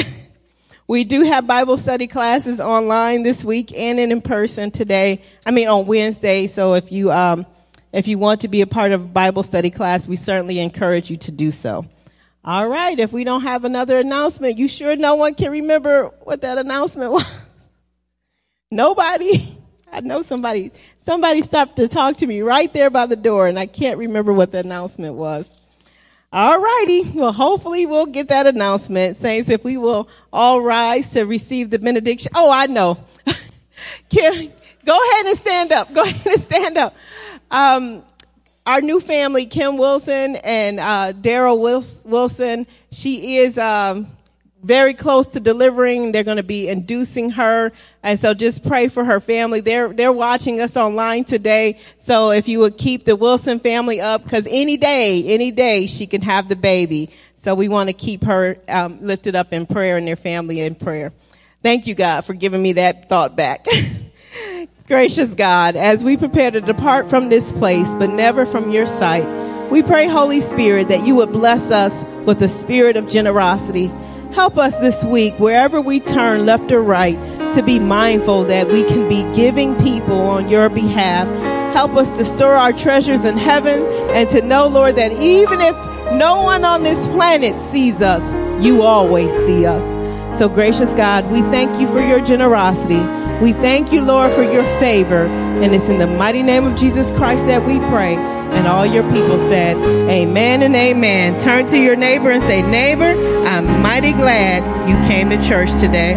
we do have Bible study classes online this week and in person today. I mean on Wednesday. So if you um, if you want to be a part of a Bible study class, we certainly encourage you to do so. All right. If we don't have another announcement, you sure no one can remember what that announcement was? Nobody. I know somebody, somebody stopped to talk to me right there by the door and I can't remember what the announcement was. All righty. Well, hopefully we'll get that announcement. Saints, if we will all rise to receive the benediction. Oh, I know. Kim, go ahead and stand up. Go ahead and stand up. Um, our new family, Kim Wilson and uh, Daryl Wilson, she is um, very close to delivering. They're going to be inducing her. And so just pray for her family. They're, they're watching us online today. So if you would keep the Wilson family up, because any day, any day she can have the baby. So we want to keep her um, lifted up in prayer and their family in prayer. Thank you, God, for giving me that thought back. Gracious God, as we prepare to depart from this place, but never from your sight, we pray, Holy Spirit, that you would bless us with a spirit of generosity. Help us this week, wherever we turn, left or right, to be mindful that we can be giving people on your behalf Help us to store our treasures in heaven and to know, Lord, that even if no one on this planet sees us, you always see us. So, gracious God, we thank you for your generosity. We thank you, Lord, for your favor. And it's in the mighty name of Jesus Christ that we pray. And all your people said, Amen and amen. Turn to your neighbor and say, Neighbor, I'm mighty glad you came to church today.